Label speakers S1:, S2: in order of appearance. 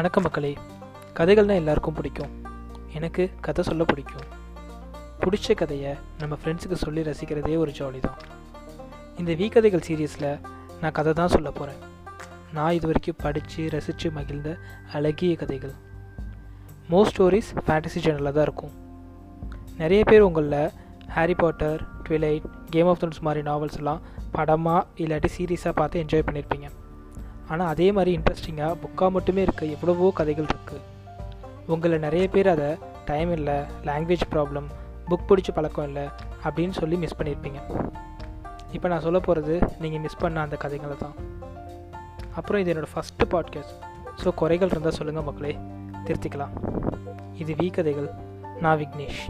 S1: வணக்கம் மக்களே கதைகள்னால் எல்லாருக்கும் பிடிக்கும். எனக்கு கதை சொல்ல பிடிக்கும். பிடிச்ச கதையை நம்ம ஃப்ரெண்ட்ஸுக்கு சொல்லி ரசிக்கிறதே ஒரு ஜாலி தான். இந்த வீ கதைகள் சீரியஸில் நான் கதை தான் சொல்ல போகிறேன் நான் இது வரைக்கும் படித்து ரசித்து மகிழ்ந்த அழகிய கதைகள். மோஸ்ட் ஸ்டோரிஸ் ஃபேண்டசி சேனலில் தான் இருக்கும். நிறைய பேர் உங்களில் Harry Potter Twilight game of thrones மாதிரி நாவல்ஸ்லாம் படமாக இல்லாட்டி சீரியஸாக பார்த்து என்ஜாய் பண்ணியிருப்பீங்க ஆனால் அதே மாதிரி இன்ட்ரெஸ்டிங்காக புக்காக மட்டுமே இருக்க. எவ்வளவோ கதைகள் இருக்குது உங்களை நிறைய பேர் அதை டைம் இல்லை லாங்குவேஜ் ப்ராப்ளம் புக் பிடிச்ச பழக்கம் இல்லை அப்படின்னு சொல்லி மிஸ் பண்ணியிருப்பீங்க இப்போ நான் சொல்ல போகிறது நீங்கள் மிஸ் பண்ண அந்த கதைகளை தான். அப்புறம் இது என்னோடய ஃபஸ்ட்டு பாட்காஸ்ட் ஸோ குறைகள் இருந்தால் சொல்லுங்கள் மக்களே. திருத்திக்கலாம். இது வி கதைகள் நான் விக்னேஷ்.